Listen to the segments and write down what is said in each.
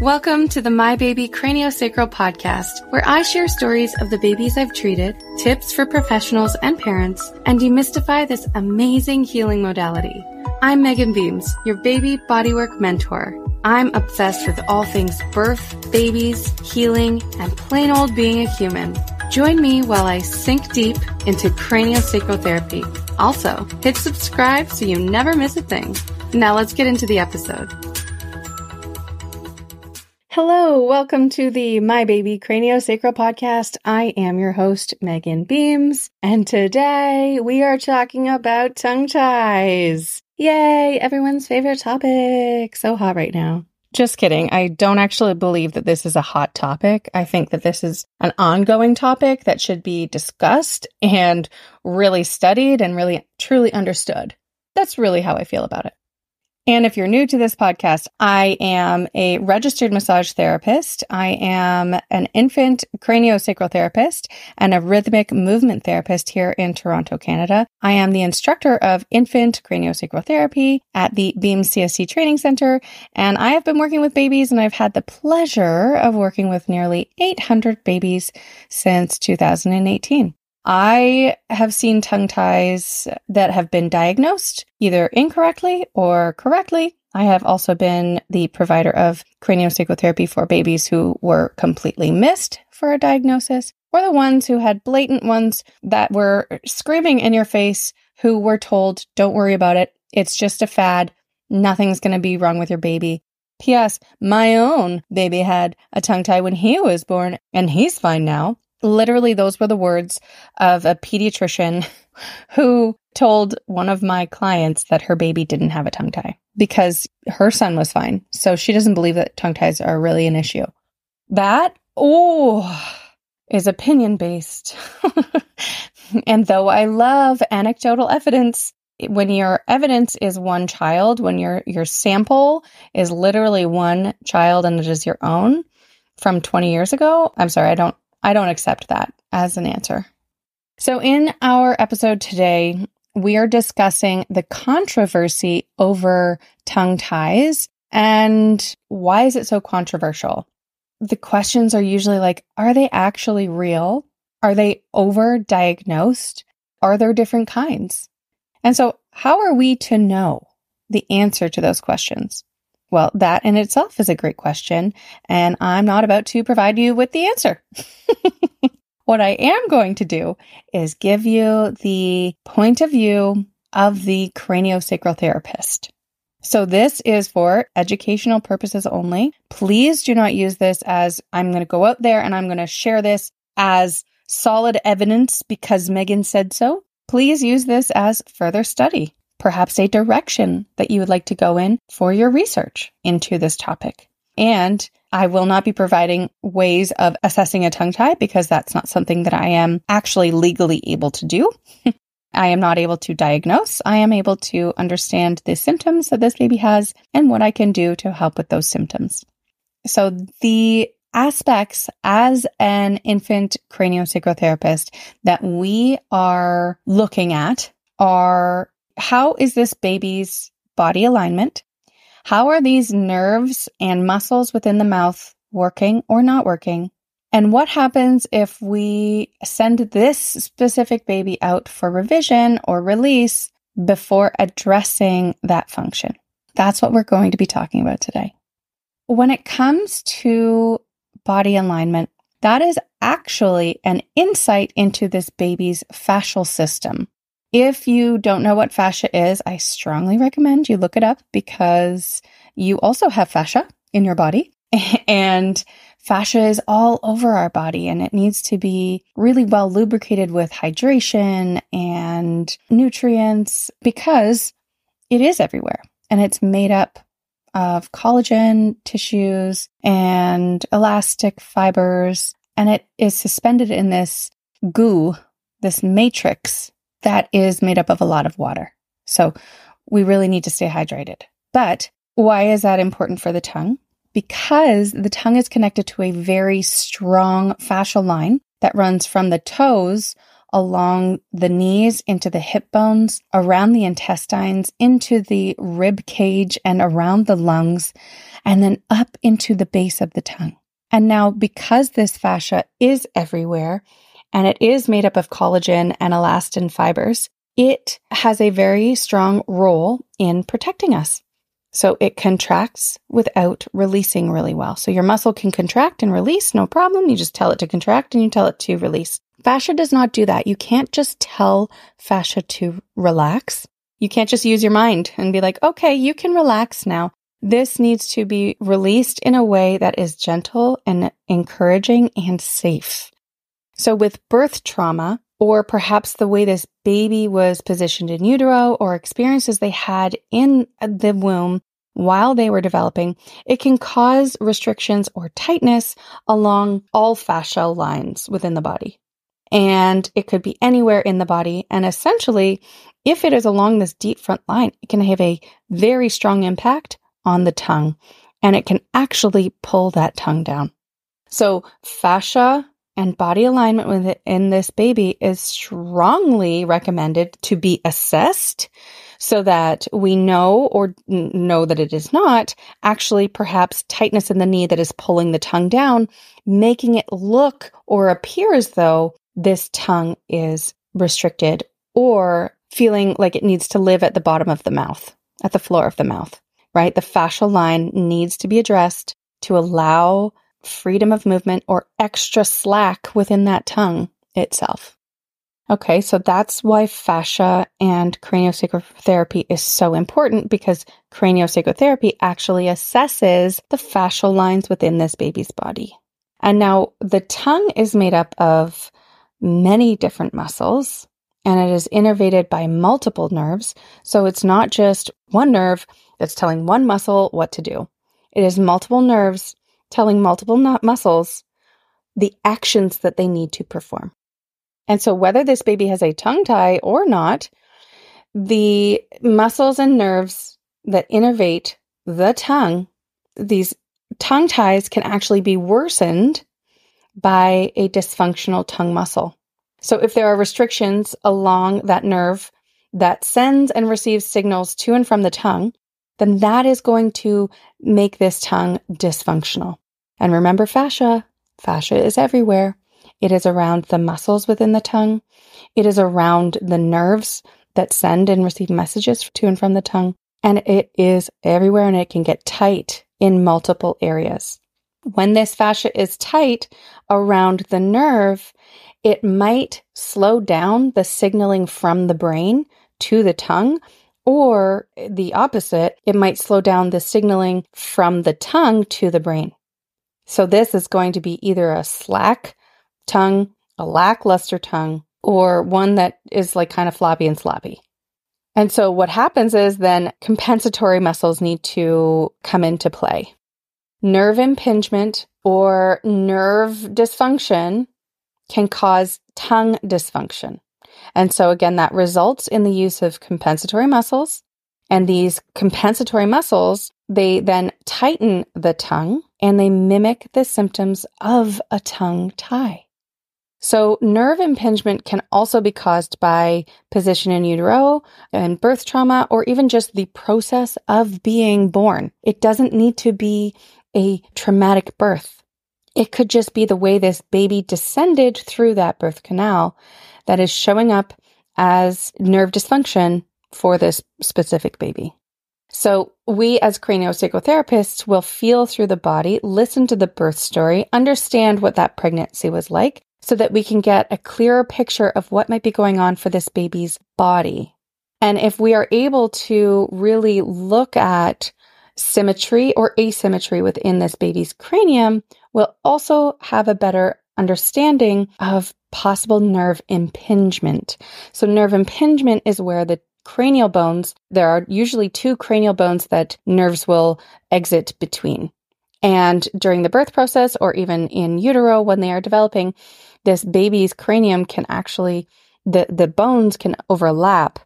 Welcome to the My Baby Craniosacral podcast, where I share stories of the babies I've treated, tips for professionals and parents, and demystify this amazing healing modality. I'm Meaghan Beames, your baby bodywork mentor. I'm obsessed with all things birth, babies, healing, and plain old being a human. Join me while I sink deep into craniosacral therapy. Also, hit subscribe so you never miss a thing. Now let's get into the episode. Hello, welcome to the My Baby Craniosacral podcast. I am your host, Meaghan Beames, and today we are talking about tongue ties. Yay, everyone's favorite topic. So hot right now. Just kidding. I don't actually believe that this is a hot topic. I think that this is an ongoing topic that should be discussed and really studied and really truly understood. That's really how I feel about it. And if you're new to this podcast, I am a registered massage therapist. I am an infant craniosacral therapist and a rhythmic movement therapist here in Toronto, Canada. I am the instructor of infant craniosacral therapy at the Beames CST Training Center. And I have been working with babies and I've had the pleasure of working with nearly 800 babies since 2018. I have seen tongue ties that have been diagnosed either incorrectly or correctly. I have also been the provider of craniosacral for babies who were completely missed for a diagnosis, or the ones who had blatant ones that were screaming in your face, who were told, don't worry about it. It's just a fad. Nothing's going to be wrong with your baby. P.S. My own baby had a tongue tie when he was born, and he's fine now. Literally, those were the words of a pediatrician who told one of my clients that her baby didn't have a tongue tie because her son was fine. So she doesn't believe that tongue ties are really an issue. That, oh, is opinion based. and though I love anecdotal evidence, when your evidence is one child, when your your sample is literally one child and it is your own from 20 years ago, I'm sorry, I don't I don't accept that as an answer. So, in our episode today, we are discussing the controversy over tongue ties and why is it so controversial? The questions are usually like Are they actually real? Are they over diagnosed? Are there different kinds? And so, how are we to know the answer to those questions? Well, that in itself is a great question, and I'm not about to provide you with the answer. what I am going to do is give you the point of view of the craniosacral therapist. So, this is for educational purposes only. Please do not use this as I'm going to go out there and I'm going to share this as solid evidence because Meaghan said so. Please use this as further study perhaps a direction that you would like to go in for your research into this topic. And I will not be providing ways of assessing a tongue tie because that's not something that I am actually legally able to do. I am not able to diagnose. I am able to understand the symptoms that this baby has and what I can do to help with those symptoms. So the aspects as an infant craniosacral therapist that we are looking at are how is this baby's body alignment? How are these nerves and muscles within the mouth working or not working? And what happens if we send this specific baby out for revision or release before addressing that function? That's what we're going to be talking about today. When it comes to body alignment, that is actually an insight into this baby's fascial system. If you don't know what fascia is, I strongly recommend you look it up because you also have fascia in your body. And fascia is all over our body and it needs to be really well lubricated with hydration and nutrients because it is everywhere and it's made up of collagen tissues and elastic fibers and it is suspended in this goo, this matrix that is made up of a lot of water. So we really need to stay hydrated. But why is that important for the tongue? Because the tongue is connected to a very strong fascial line that runs from the toes along the knees, into the hip bones, around the intestines, into the rib cage and around the lungs, and then up into the base of the tongue. And now, because this fascia is everywhere and it is made up of collagen and elastin fibers, it has a very strong role in protecting us. So it contracts without releasing really well. So your muscle can contract and release, no problem. You just tell it to contract and you tell it to release. Fascia does not do that. You can't just tell fascia to relax. You can't just use your mind and be like, okay, you can relax now. This needs to be released in a way that is gentle and encouraging and safe. So with birth trauma, or perhaps the way this baby was positioned in utero or experiences they had in the womb while they were developing, it can cause restrictions or tightness along all fascial lines within the body. And it could be anywhere in the body. And essentially, if it is along this deep front line, it can have a very strong impact on the tongue and it can actually pull that tongue down. So fascia and body alignment within this baby is strongly recommended to be assessed so that we know or know that it is not actually perhaps tightness in the knee that is pulling the tongue down, making it look or appear as though this tongue is restricted or feeling like it needs to live at the bottom of the mouth, at the floor of the mouth right? The fascial line needs to be addressed to allow freedom of movement or extra slack within that tongue itself. Okay, so that's why fascia and craniosacral therapy is so important because craniosacral therapy actually assesses the fascial lines within this baby's body. And now the tongue is made up of many different muscles and it is innervated by multiple nerves. So it's not just one nerve that's telling one muscle what to do. It is multiple nerves telling multiple muscles the actions that they need to perform. And so, whether this baby has a tongue tie or not, the muscles and nerves that innervate the tongue, these tongue ties can actually be worsened by a dysfunctional tongue muscle. So, if there are restrictions along that nerve that sends and receives signals to and from the tongue, then that is going to make this tongue dysfunctional. And remember fascia. Fascia is everywhere. It is around the muscles within the tongue. It is around the nerves that send and receive messages to and from the tongue. And it is everywhere and it can get tight in multiple areas. When this fascia is tight around the nerve, it might slow down the signaling from the brain to the tongue or eh, the opposite, it might slow down the signaling from the tongue to the brain. So this is going to be either a slack tongue, a lackluster tongue, or one that is like kind of floppy and sloppy. And so what happens is then compensatory muscles need to come into play. Nerve impingement or nerve dysfunction can cause tongue dysfunction. And so again, that results in the use of compensatory muscles. And these compensatory muscles, they then tighten the tongue and they mimic the symptoms of a tongue tie. So nerve impingement can also be caused by position in utero and birth trauma, or even just the process of being born. It doesn't need to be a traumatic birth. It could just be the way this baby descended through that birth canal that is showing up as nerve dysfunction for this specific baby. So we as craniosacral therapists will feel through the body, listen to the birth story, understand what that pregnancy was like so that we can get a clearer picture of what might be going on for this baby's body. And if we are able to really look at symmetry or asymmetry within this baby's cranium, we'll also have a better understanding of possible nerve impingement. So nerve impingement is where the cranial bones, there are usually two cranial bones that nerves will exit between. And during the birth process or even in utero when they are developing, this baby's cranium can actually, the, the bones can overlap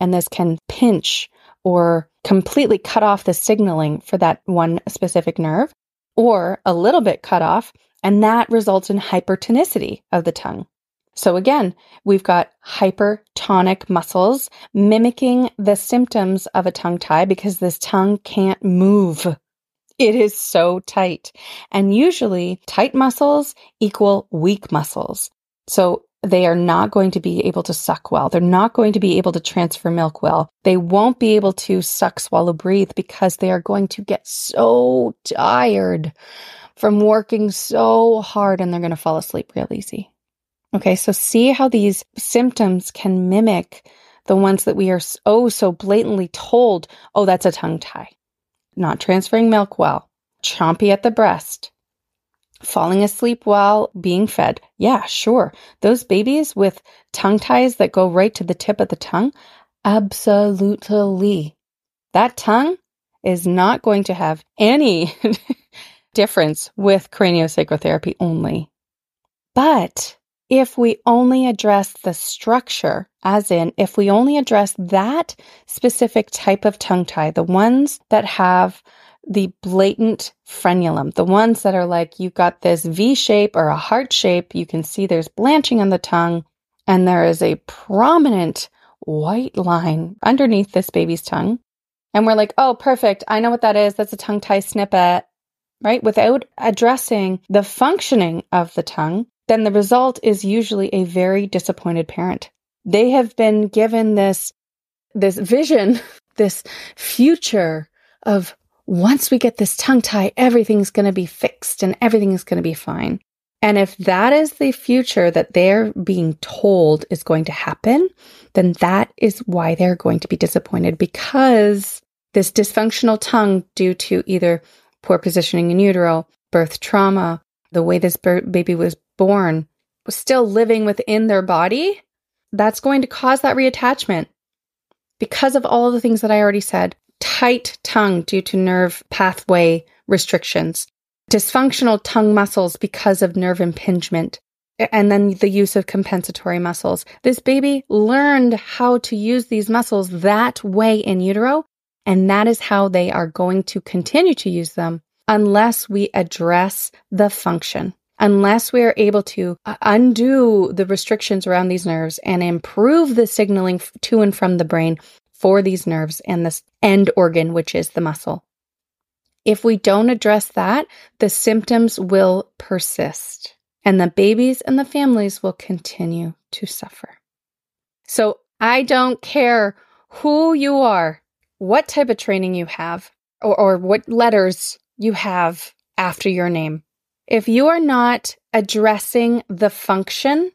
and this can pinch or completely cut off the signaling for that one specific nerve or a little bit cut off and that results in hypertonicity of the tongue. So again, we've got hypertonic muscles mimicking the symptoms of a tongue tie because this tongue can't move. It is so tight. And usually tight muscles equal weak muscles. So they are not going to be able to suck well. They're not going to be able to transfer milk well. They won't be able to suck, swallow, breathe because they are going to get so tired from working so hard and they're going to fall asleep real easy. Okay, so see how these symptoms can mimic the ones that we are oh so blatantly told, oh, that's a tongue tie. Not transferring milk well, chompy at the breast, falling asleep while being fed. Yeah, sure. Those babies with tongue ties that go right to the tip of the tongue, absolutely. That tongue is not going to have any difference with craniosacral therapy only. But if we only address the structure, as in, if we only address that specific type of tongue tie, the ones that have the blatant frenulum, the ones that are like you've got this V shape or a heart shape, you can see there's blanching on the tongue, and there is a prominent white line underneath this baby's tongue. And we're like, oh, perfect. I know what that is. That's a tongue tie snippet, right? Without addressing the functioning of the tongue, then the result is usually a very disappointed parent. They have been given this, this vision, this future of once we get this tongue tie, everything's going to be fixed and everything's going to be fine. And if that is the future that they're being told is going to happen, then that is why they're going to be disappointed because this dysfunctional tongue, due to either poor positioning in utero, birth trauma, the way this baby was born was still living within their body, that's going to cause that reattachment because of all of the things that I already said. Tight tongue due to nerve pathway restrictions, dysfunctional tongue muscles because of nerve impingement, and then the use of compensatory muscles. This baby learned how to use these muscles that way in utero, and that is how they are going to continue to use them unless we address the function unless we are able to undo the restrictions around these nerves and improve the signaling to and from the brain for these nerves and this end organ, which is the muscle. If we don't address that, the symptoms will persist and the babies and the families will continue to suffer. So I don't care who you are, what type of training you have, or, or what letters you have after your name. If you are not addressing the function,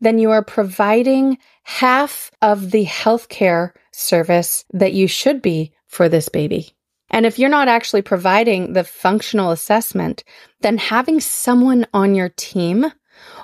then you are providing half of the healthcare service that you should be for this baby. And if you're not actually providing the functional assessment, then having someone on your team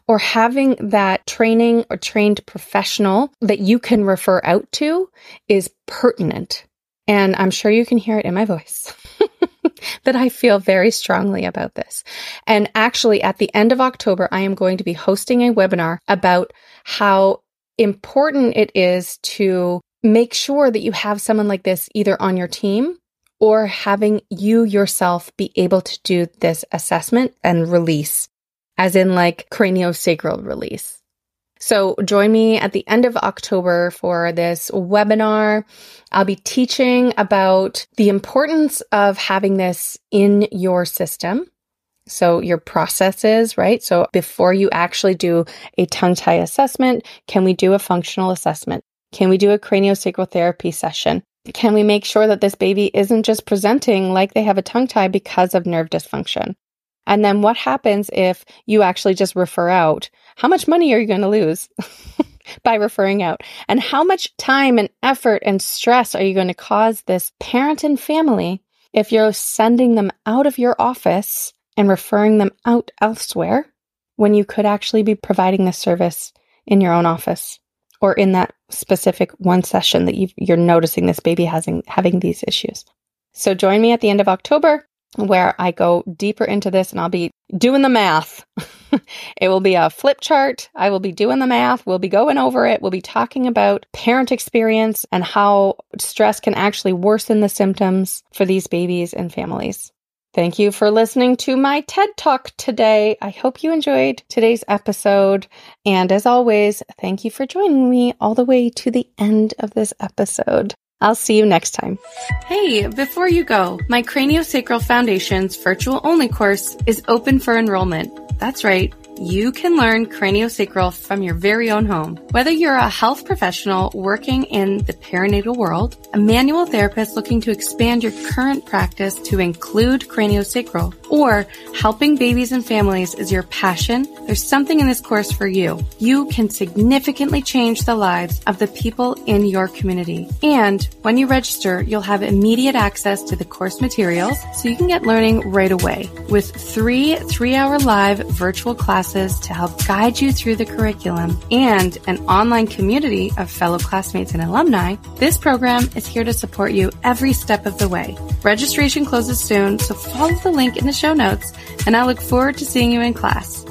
or having that training or trained professional that you can refer out to is pertinent. And I'm sure you can hear it in my voice. that I feel very strongly about this. And actually, at the end of October, I am going to be hosting a webinar about how important it is to make sure that you have someone like this either on your team or having you yourself be able to do this assessment and release, as in like craniosacral release. So join me at the end of October for this webinar. I'll be teaching about the importance of having this in your system. So your processes, right? So before you actually do a tongue tie assessment, can we do a functional assessment? Can we do a craniosacral therapy session? Can we make sure that this baby isn't just presenting like they have a tongue tie because of nerve dysfunction? And then what happens if you actually just refer out? How much money are you going to lose by referring out? And how much time and effort and stress are you going to cause this parent and family if you're sending them out of your office and referring them out elsewhere when you could actually be providing this service in your own office or in that specific one session that you are noticing this baby having, having these issues? So join me at the end of October where I go deeper into this and I'll be doing the math. it will be a flip chart. I will be doing the math. We'll be going over it. We'll be talking about parent experience and how stress can actually worsen the symptoms for these babies and families. Thank you for listening to my TED Talk today. I hope you enjoyed today's episode. And as always, thank you for joining me all the way to the end of this episode. I'll see you next time. Hey, before you go, my Craniosacral Foundations virtual only course is open for enrollment. That's right you can learn craniosacral from your very own home. Whether you're a health professional working in the perinatal world, a manual therapist looking to expand your current practice to include craniosacral, or helping babies and families is your passion, there's something in this course for you. You can significantly change the lives of the people in your community. And when you register, you'll have immediate access to the course materials so you can get learning right away with three three hour live virtual classes classes to help guide you through the curriculum and an online community of fellow classmates and alumni, this program is here to support you every step of the way. Registration closes soon, so follow the link in the show notes, and I look forward to seeing you in class.